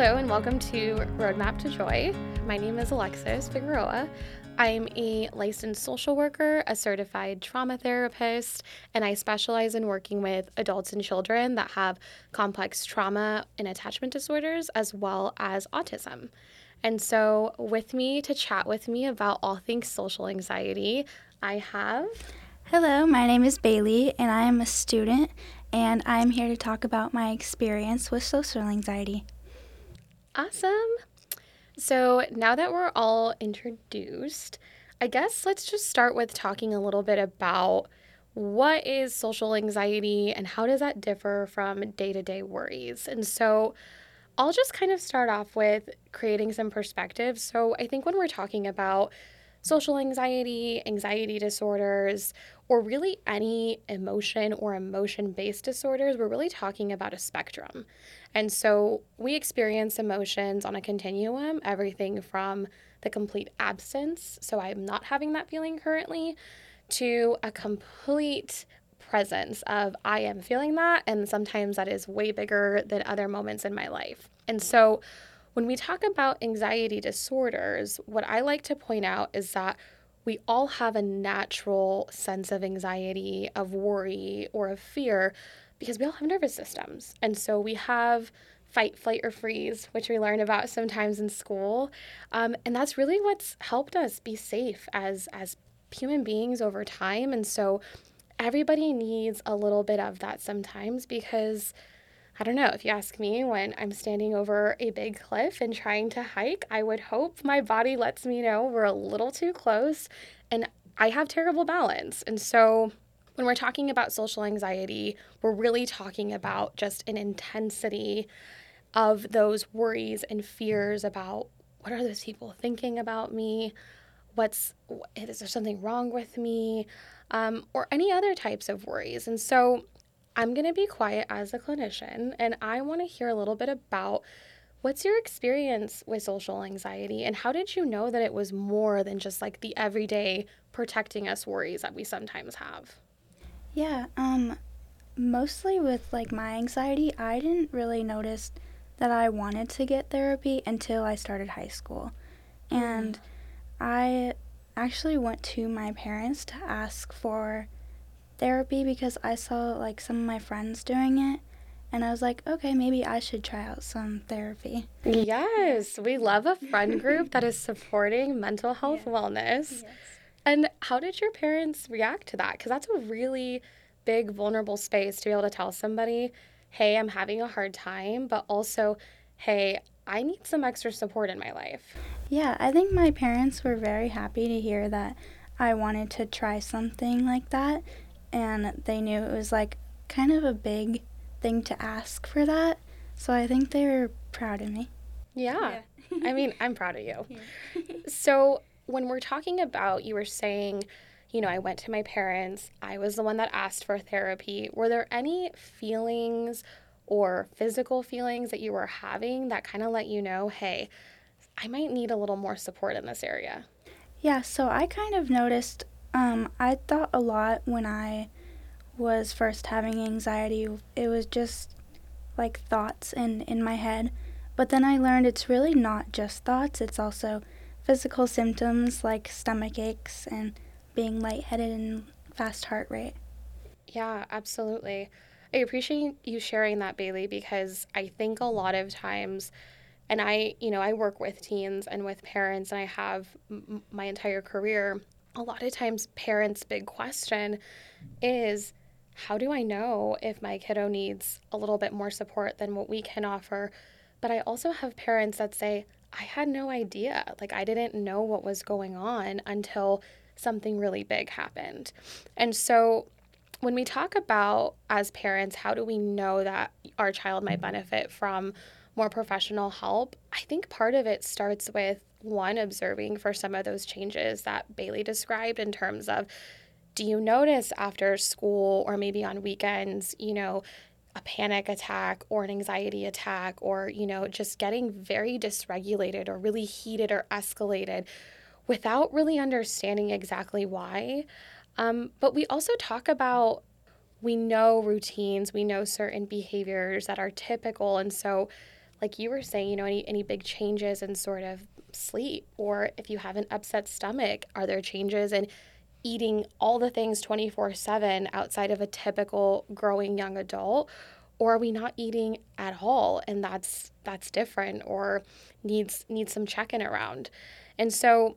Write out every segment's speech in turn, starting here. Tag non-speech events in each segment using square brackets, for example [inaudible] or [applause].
Hello, and welcome to Roadmap to Joy. My name is Alexzis Figueroa. I'm a licensed social worker, a certified trauma therapist, and I specialize in working with adults and children that have complex trauma and attachment disorders, as well as autism. And so, with me to chat with me about all things social anxiety, I have. Hello, my name is Baylee, and I am a student, and I am here to talk about my experience with social anxiety. Awesome. So now that we're all introduced, I guess let's just start with talking a little bit about what is social anxiety and how does that differ from day to day worries. And so I'll just kind of start off with creating some perspective. So I think when we're talking about social anxiety, anxiety disorders, or really any emotion or emotion based disorders, we're really talking about a spectrum. And so we experience emotions on a continuum, everything from the complete absence, so I'm not having that feeling currently, to a complete presence of I am feeling that, and sometimes that is way bigger than other moments in my life. And so when we talk about anxiety disorders, what I like to point out is that we all have a natural sense of anxiety, of worry, or of fear because we all have nervous systems. And so we have fight, flight, or freeze, which we learn about sometimes in school. Um, and that's really what's helped us be safe as, as human beings over time. And so everybody needs a little bit of that sometimes because I don't know, if you ask me, when I'm standing over a big cliff and trying to hike, I would hope my body lets me know we're a little too close and I have terrible balance. And so when we're talking about social anxiety, we're really talking about just an intensity of those worries and fears about what are those people thinking about me? What's is there something wrong with me? Um, or any other types of worries. And so I'm going to be quiet as a clinician and I want to hear a little bit about what's your experience with social anxiety and how did you know that it was more than just like the everyday protecting us worries that we sometimes have? Yeah, um mostly with like my anxiety, I didn't really notice that I wanted to get therapy until I started high school. And mm. I actually went to my parents to ask for therapy because I saw like some of my friends doing it and I was like, okay, maybe I should try out some therapy. Yes, [laughs] we love a friend group that is supporting mental health yeah. wellness. Yes. And how did your parents react to that? Because that's a really big, vulnerable space to be able to tell somebody, hey, I'm having a hard time, but also, hey, I need some extra support in my life. Yeah, I think my parents were very happy to hear that I wanted to try something like that and they knew it was like kind of a big thing to ask for that. So I think they were proud of me. Yeah. yeah. I mean, I'm proud of you. [laughs] Yeah. so when we're talking about, you were saying, you know, I went to my parents, I was the one that asked for therapy. Were there any feelings or physical feelings that you were having that kind of let you know, hey, I might need a little more support in this area? Yeah, so I kind of noticed um, I thought a lot when I was first having anxiety. It was just like thoughts in, in my head. But then I learned it's really not just thoughts, it's also physical symptoms like stomach aches and being lightheaded and fast heart rate. Yeah, absolutely. I appreciate you sharing that, Baylee, because I think a lot of times, and I, you know, I work with teens and with parents, and I have m- my entire career a lot of times parents' big question is how do I know if my kiddo needs a little bit more support than what we can offer? But I also have parents that say, I had no idea. Like, I didn't know what was going on until something really big happened. And so, when we talk about as parents, how do we know that our child might benefit from more professional help? I think part of it starts with one, observing for some of those changes that Baylee described in terms of do you notice after school or maybe on weekends, you know, a panic attack or an anxiety attack or, you know, just getting very dysregulated or really heated or escalated without really understanding exactly why. Um, but we also talk about we know routines, we know certain behaviors that are typical. And so like you were saying, you know, any, any big changes in sort of sleep, or if you have an upset stomach, are there changes in eating all the things 24 7 outside of a typical growing young adult? Or are we not eating at all and that's that's different or needs needs some checking around? And so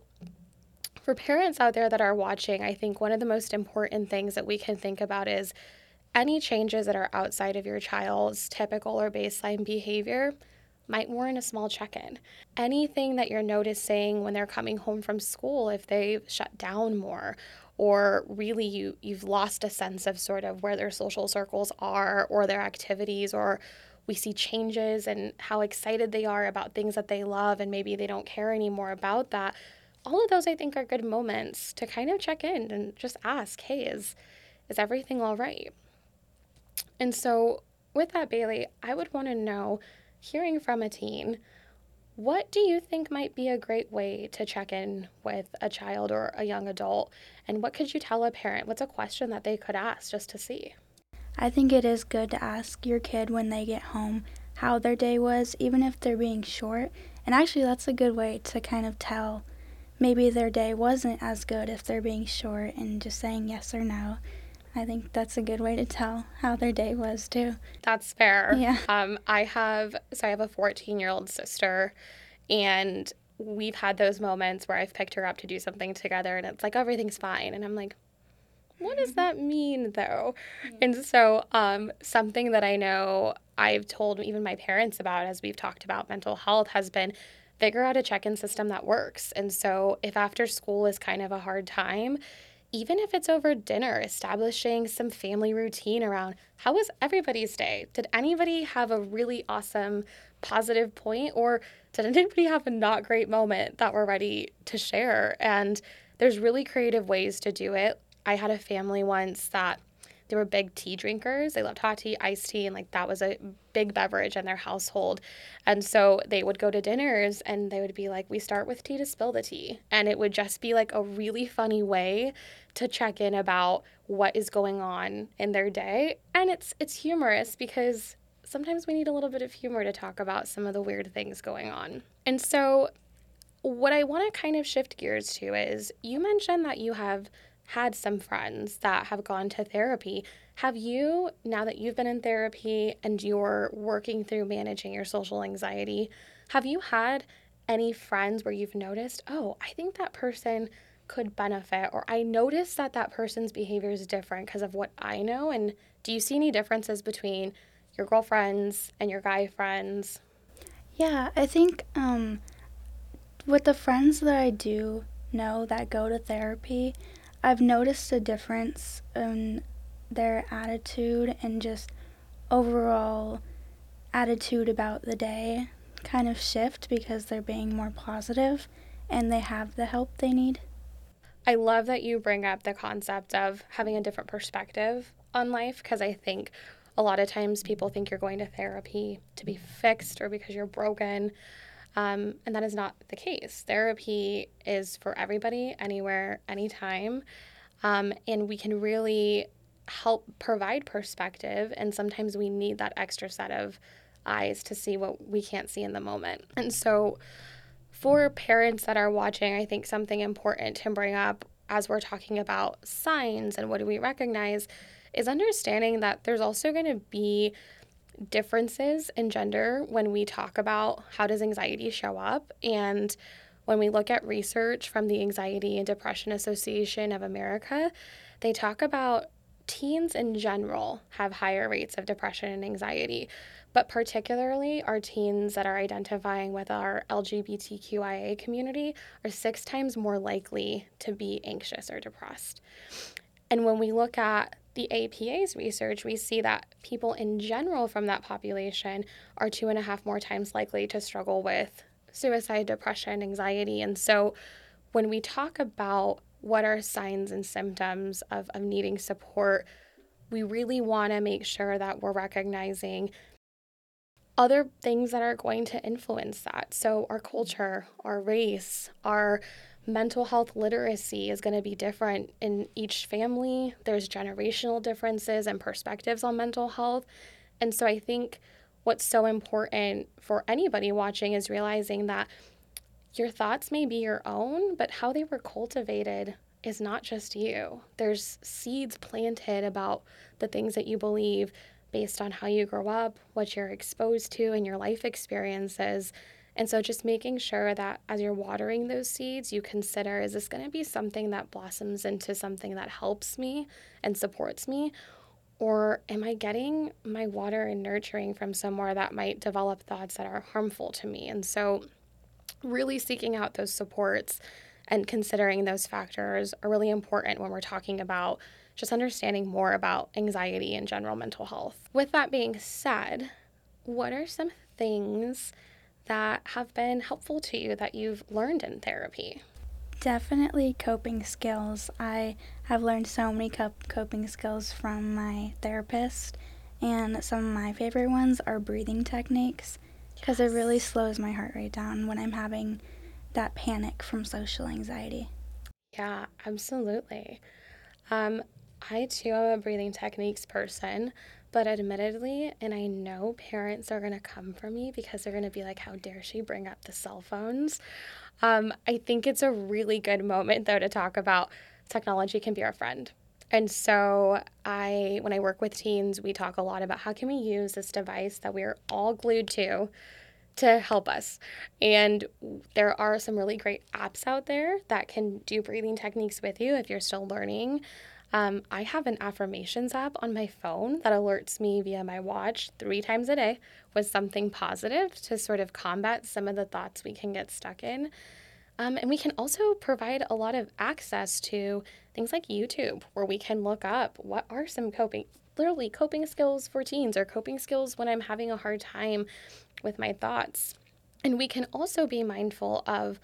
for parents out there that are watching, I think one of the most important things that we can think about is any changes that are outside of your child's typical or baseline behavior might warrant a small check in. Anything that you're noticing when they're coming home from school, if they've shut down more, or really you, you've lost a sense of sort of where their social circles are or their activities, or we see changes and how excited they are about things that they love, and maybe they don't care anymore about that. All of those, I think, are good moments to kind of check in and just ask, hey, is, is everything all right? And so, with that, Baylee, I would want to know hearing from a teen, what do you think might be a great way to check in with a child or a young adult? And what could you tell a parent? What's a question that they could ask just to see? I think it is good to ask your kid when they get home how their day was, even if they're being short. And actually, that's a good way to kind of tell maybe their day wasn't as good if they're being short and just saying yes or no. I think that's a good way to tell how their day was too. That's fair. Yeah. Um, I have so I have a 14 year old sister, and we've had those moments where I've picked her up to do something together, and it's like everything's fine, and I'm like, what does that mean though? And so, um, something that I know I've told even my parents about as we've talked about mental health has been figure out a check in system that works. And so, if after school is kind of a hard time, even if it's over dinner, establishing some family routine around how was everybody's day? Did anybody have a really awesome positive point or did [laughs] anybody have a not great moment that we're ready to share? And there's really creative ways to do it. I had a family once that they were big tea drinkers. They loved hot tea, iced tea, and like that was a big beverage in their household. And so they would go to dinners and they would be like, We start with tea to spill the tea. And it would just be like a really funny way to check in about what is going on in their day. And it's it's humorous because sometimes we need a little bit of humor to talk about some of the weird things going on. And so what I want to kind of shift gears to is you mentioned that you have had some friends that have gone to therapy. Have you, now that you've been in therapy and you're working through managing your social anxiety, have you had any friends where you've noticed, oh, I think that person could benefit, or I noticed that that person's behavior is different because of what I know? And do you see any differences between your girlfriends and your guy friends? Yeah, I think um, with the friends that I do know that go to therapy, I've noticed a difference in their attitude and just overall attitude about the day kind of shift because they're being more positive and they have the help they need. I love that you bring up the concept of having a different perspective on life because I think a lot of times people think you're going to therapy to be fixed or because you're broken. Um, and that is not the case. Therapy is for everybody, anywhere, anytime. Um, and we can really help provide perspective. And sometimes we need that extra set of eyes to see what we can't see in the moment. And so, for parents that are watching, I think something important to bring up as we're talking about signs and what do we recognize is understanding that there's also going to be differences in gender when we talk about how does anxiety show up and when we look at research from the Anxiety and Depression Association of America they talk about teens in general have higher rates of depression and anxiety but particularly our teens that are identifying with our LGBTQIA community are six times more likely to be anxious or depressed. And when we look at the APA's research, we see that people in general from that population are two and a half more times likely to struggle with suicide, depression, anxiety. And so when we talk about what are signs and symptoms of, of needing support, we really want to make sure that we're recognizing other things that are going to influence that. So, our culture, our race, our mental health literacy is going to be different in each family. There's generational differences and perspectives on mental health. And so I think what's so important for anybody watching is realizing that your thoughts may be your own, but how they were cultivated is not just you. There's seeds planted about the things that you believe based on how you grow up, what you're exposed to, and your life experiences. And so, just making sure that as you're watering those seeds, you consider is this going to be something that blossoms into something that helps me and supports me? Or am I getting my water and nurturing from somewhere that might develop thoughts that are harmful to me? And so, really seeking out those supports and considering those factors are really important when we're talking about just understanding more about anxiety and general mental health. With that being said, what are some things that have been helpful to you that you've learned in therapy? Definitely coping skills. I have learned so many coping skills from my therapist, and some of my favorite ones are breathing techniques because yes. it really slows my heart rate down when I'm having that panic from social anxiety. Yeah, absolutely. Um, I too am a breathing techniques person. But admittedly, and I know parents are going to come for me because they're going to be like, how dare she bring up the cell phones? Um, I think it's a really good moment, though, to talk about technology can be our friend. And so I when I work with teens, we talk a lot about how can we use this device that we're all glued to to help us. And there are some really great apps out there that can do breathing techniques with you if you're still learning. Um, I have an affirmations app on my phone that alerts me via my watch three times a day with something positive to sort of combat some of the thoughts we can get stuck in. Um, and we can also provide a lot of access to things like YouTube, where we can look up what are some coping, literally coping skills for teens or coping skills when I'm having a hard time with my thoughts. And we can also be mindful of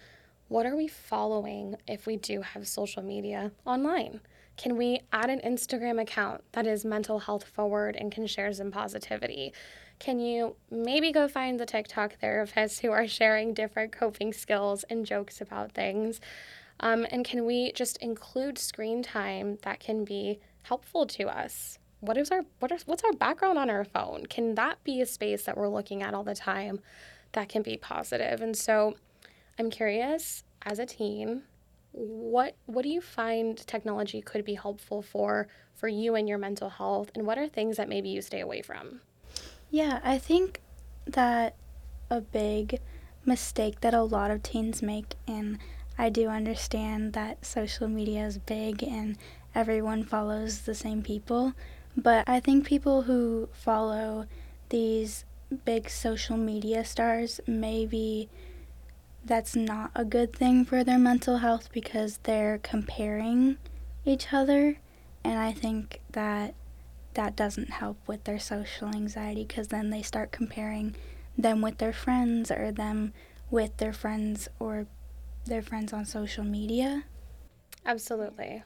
what are we following if we do have social media online. Can we add an Instagram account that is mental health forward and can share some positivity? Can you maybe go find the TikTok therapists who are sharing different coping skills and jokes about things? Um, and can we just include screen time that can be helpful to us? What is our what are, what's our background on our phone? Can that be a space that we're looking at all the time that can be positive? And so I'm curious as a teen, what what do you find technology could be helpful for for you and your mental health? And what are things that maybe you stay away from? Yeah i think that a big mistake that a lot of teens make and i do understand that social media is big and everyone follows the same people but i think people who follow these big social media stars maybe that's not a good thing for their mental health because they're comparing each other and I think that that doesn't help with their social anxiety because then they start comparing them with their friends or them with their friends or their friends on social media. Absolutely.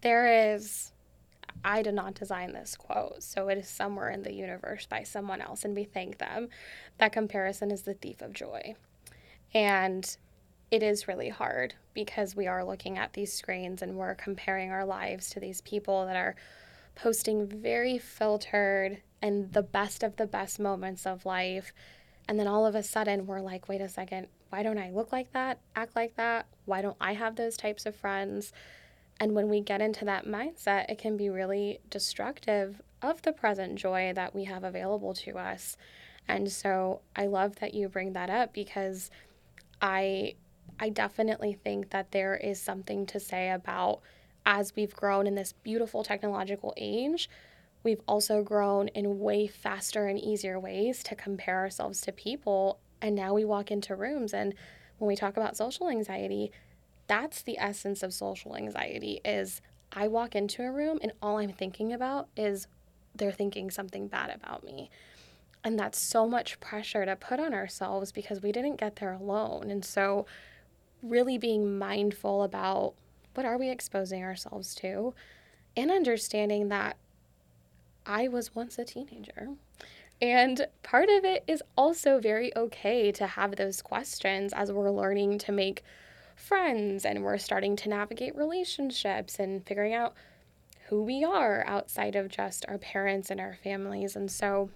There is I did not design this quote, so it is somewhere in the universe by someone else, and we thank them. That comparison is the thief of joy. And it is really hard because we are looking at these screens and we're comparing our lives to these people that are posting very filtered and the best of the best moments of life. And then all of a sudden, we're like, wait a second, why don't I look like that, act like that? Why don't I have those types of friends? And when we get into that mindset, it can be really destructive of the present joy that we have available to us. And so I love that you bring that up because I I definitely think that there is something to say about as we've grown in this beautiful technological age, we've also grown in way faster and easier ways to compare ourselves to people. And now we walk into rooms, and when we talk about social anxiety, that's the essence of social anxiety is I walk into a room and all I'm thinking about is they're thinking something bad about me. And that's so much pressure to put on ourselves because we didn't get there alone. And so, really being mindful about what are we exposing ourselves to and understanding that I was once a teenager. And part of it is also very okay to have those questions as we're learning to make friends and we're starting to navigate relationships and figuring out who we are outside of just our parents and our families. And so,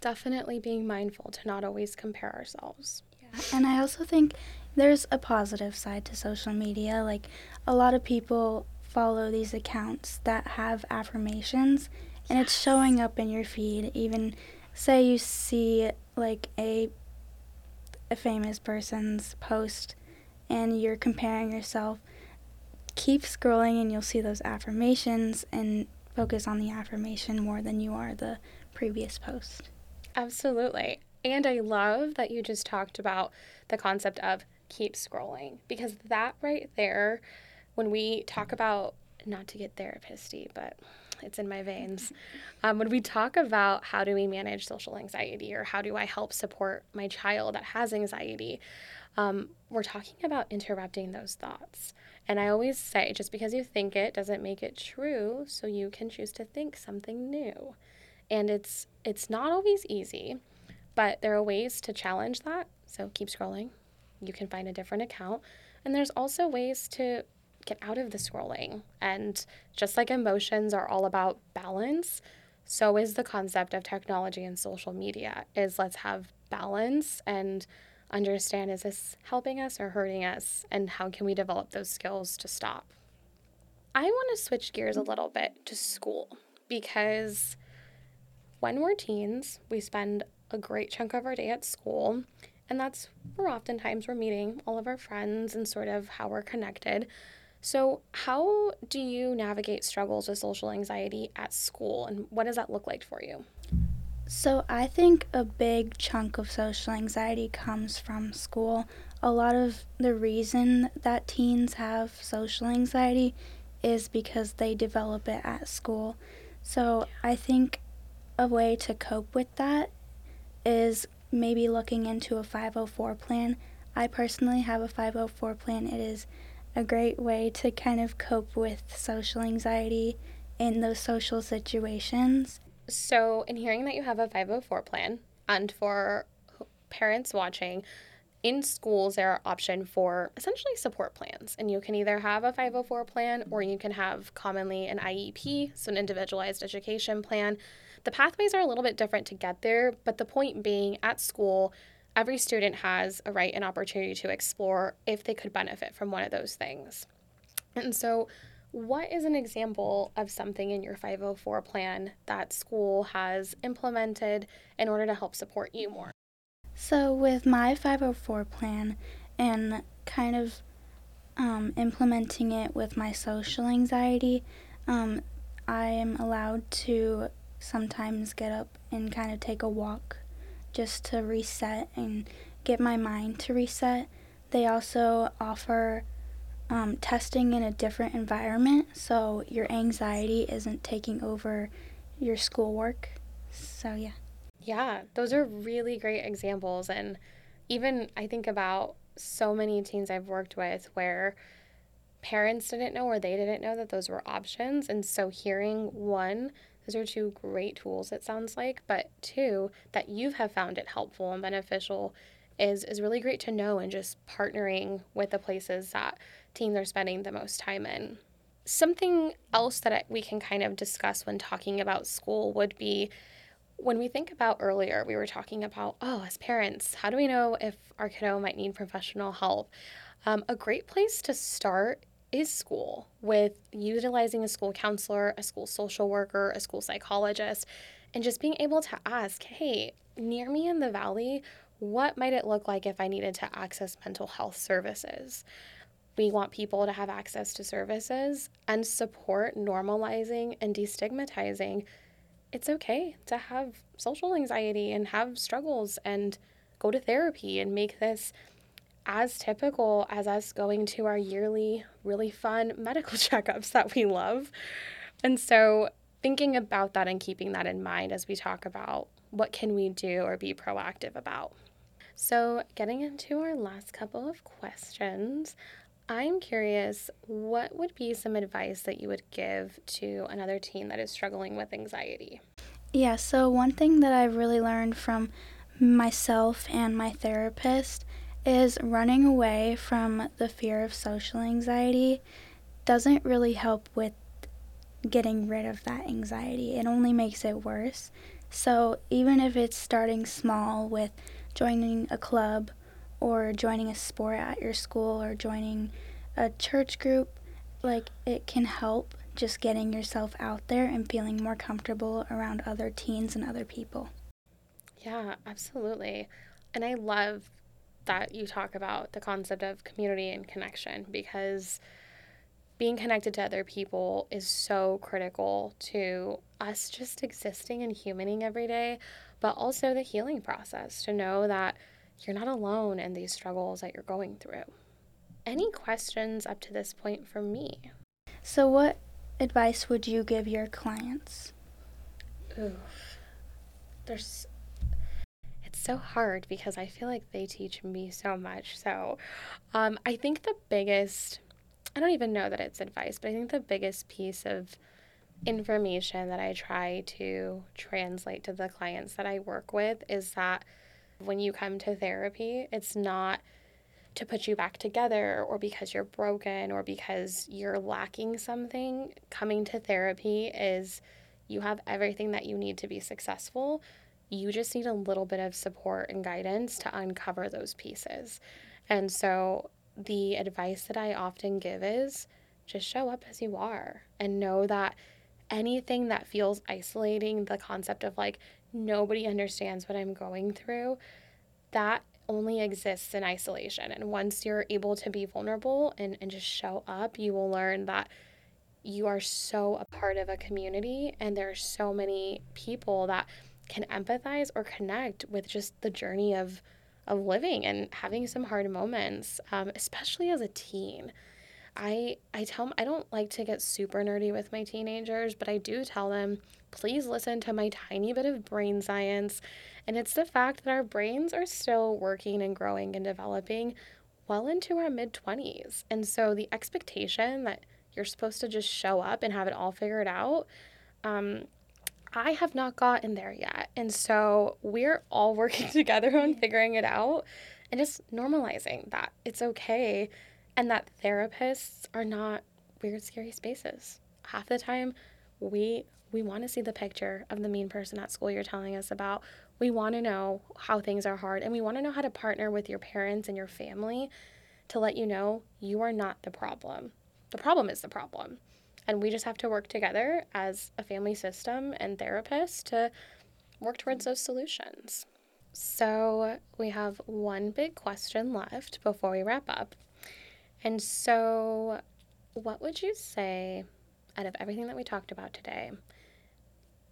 definitely being mindful to not always compare ourselves. Yeah. And I also think there's a positive side to social media. Like a lot of people follow these accounts that have affirmations and it's showing up in your feed even say you see like a a famous person's post and you're comparing yourself keep scrolling and you'll see those affirmations and focus on the affirmation more than you are the previous post absolutely and i love that you just talked about the concept of keep scrolling because that right there when we talk about not to get therapisty but it's in my veins. [laughs] Um, when we talk about how do we manage social anxiety or how do I help support my child that has anxiety, um, we're talking about interrupting those thoughts. And I always say, just because you think it doesn't make it true, so you can choose to think something new. And it's it's not always easy, but there are ways to challenge that. So keep scrolling. You can find a different account. And there's also ways to get out of the scrolling. And just like emotions are all about balance, so is the concept of technology and social media is let's have balance and understand is this helping us or hurting us and how can we develop those skills to stop. I want to switch gears a little bit to school because when we're teens, we spend a great chunk of our day at school and that's where oftentimes we're meeting all of our friends and sort of how we're connected. So, how do you navigate struggles with social anxiety at school, and what does that look like for you? So, I think a big chunk of social anxiety comes from school. A lot of the reason that teens have social anxiety is because they develop it at school. So, I think a way to cope with that is maybe looking into a 504 plan. I personally have a 504 plan. It is a great way to kind of cope with social anxiety in those social situations. So, in hearing that you have a 504 plan, and for parents watching, in schools there are option for essentially support plans and you can either have a 504 plan or you can have commonly an IEP so an individualized education plan the pathways are a little bit different to get there but the point being at school every student has a right and opportunity to explore if they could benefit from one of those things. And so, what is an example of something in your 504 plan that school has implemented in order to help support you more? So, with my 504 plan and kind of um, implementing it with my social anxiety, um, I am allowed to sometimes get up and kind of take a walk just to reset and get my mind to reset. They also offer um, testing in a different environment so your anxiety isn't taking over your schoolwork. So, yeah. Yeah, those are really great examples. And even I think about so many teens I've worked with where parents didn't know or they didn't know that those were options. And so hearing one those are two great tools, it sounds like. But two, that you have found it helpful and beneficial is, is really great to know and just partnering with the places that teens are spending the most time in. Something else that we can kind of discuss when talking about school would be when we think about earlier, we were talking about, oh, as parents, how do we know if our kiddo might need professional help? Um, a great place to start is school with utilizing a school counselor, a school social worker, a school psychologist, and just being able to ask, hey, near me in the valley, what might it look like if I needed to access mental health services? We want people to have access to services and support normalizing and destigmatizing. It's okay to have social anxiety and have struggles and go to therapy and make this as typical as us going to our yearly, really fun [laughs] medical checkups that we love. And so, thinking about that and keeping that in mind as we talk about what can we do or be proactive about. So, getting into our last couple of questions, I'm curious what would be some advice that you would give to another teen that is struggling with anxiety? Yeah, so one thing that I've really learned from myself and my therapist is running away from the fear of social anxiety doesn't really help with getting rid of that anxiety. It only makes it worse. So even if it's starting small with joining a club or joining a sport at your school or joining a church group, like it can help just getting yourself out there and feeling more comfortable around other teens and other people. Yeah, absolutely. And I love that you talk about the concept of community and connection because being connected to other people is so critical to us just existing and humaning every day, but also the healing process to know that you're not alone in these struggles that you're going through. Any questions up to this point from me? So, what advice would you give your clients? Ooh, there's so hard because I feel like they teach me so much. So um, I think the biggest, I don't even know that it's advice, but I think the biggest piece of information that I try to translate to the clients that I work with is that when you come to therapy, it's not to put you back together or because you're broken or because you're lacking something. Coming to therapy is you have everything that you need to be successful. You just need a little bit of support and guidance to uncover those pieces. And so, the advice that I often give is just show up as you are and know that anything that feels isolating, the concept of like nobody understands what I'm going through, that only exists in isolation. And once you're able to be vulnerable and, and just show up, you will learn that you are so a part of a community and there are so many people that can empathize or connect with just the journey of of living and having some hard moments, um, especially as a teen. I I tell them I don't like to get super nerdy with my teenagers, but I do tell them please listen to my tiny bit of brain science, and it's the fact that our brains are still working and growing and developing well into our mid 20s. And so the expectation that you're supposed to just show up and have it all figured out um, I have not gotten there yet. And so we're all [laughs] working together on figuring it out and just normalizing that it's okay and that therapists are not weird scary spaces. Half the time we we want to see the picture of the mean person at school you're telling us about. We want to know how things are hard and we want to know how to partner with your parents and your family to let you know you are not the problem. The problem is the problem. And we just have to work together as a family system and therapist to work towards those solutions. So, we have one big question left before we wrap up. And so, what would you say out of everything that we talked about today,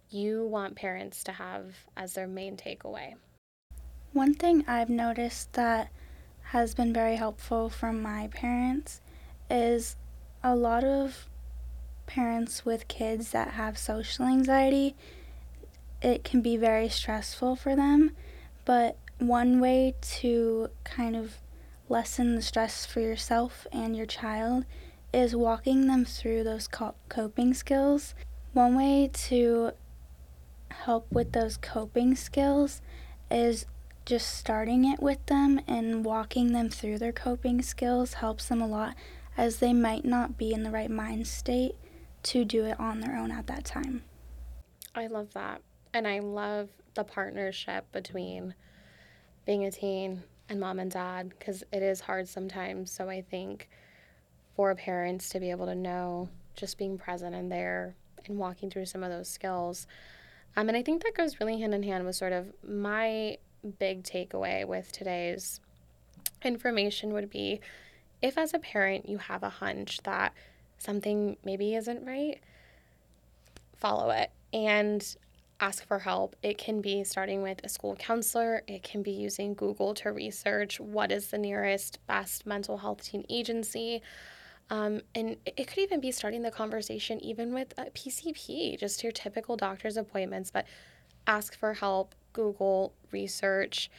you want parents to have as their main takeaway? One thing I've noticed that has been very helpful from my parents is a lot of parents with kids that have social anxiety, it can be very stressful for them. But one way to kind of lessen the stress for yourself and your child is walking them through those coping skills. One way to help with those coping skills is just starting it with them and walking them through their coping skills helps them a lot as they might not be in the right mind state to do it on their own at that time. I love that. And I love the partnership between being a teen and mom and dad because it is hard sometimes. So I think for parents to be able to know just being present and there and walking through some of those skills. Um, and I think that goes really hand in hand with sort of my big takeaway with today's information would be if as a parent you have a hunch that something maybe isn't right, follow it and ask for help. It can be starting with a school counselor, it can be using Google to research what is the nearest best mental health teen agency. Um, and it could even be starting the conversation even with a PCP, just your typical doctor's appointments, but ask for help, Google, research,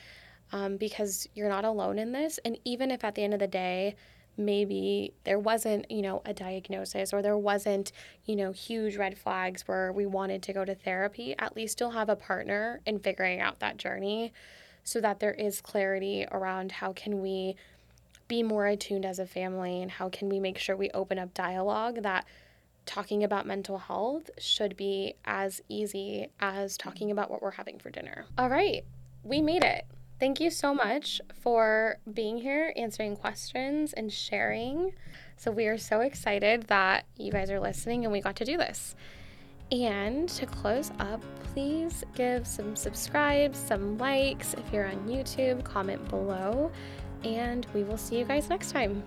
um, because you're not alone in this. And even if at the end of the day, maybe there wasn't, you know, a diagnosis or there wasn't, you know, huge red flags where we wanted to go to therapy, at least you'll have a partner in figuring out that journey so that there is clarity around how can we be more attuned as a family and how can we make sure we open up dialogue that talking about mental health should be as easy as talking about what we're having for dinner. All right, we made it. Thank you so much for being here, answering questions, and sharing. So, we are so excited that you guys are listening and we got to do this. And to close up, please give some subscribes, some likes. If you're on YouTube, comment below. And we will see you guys next time.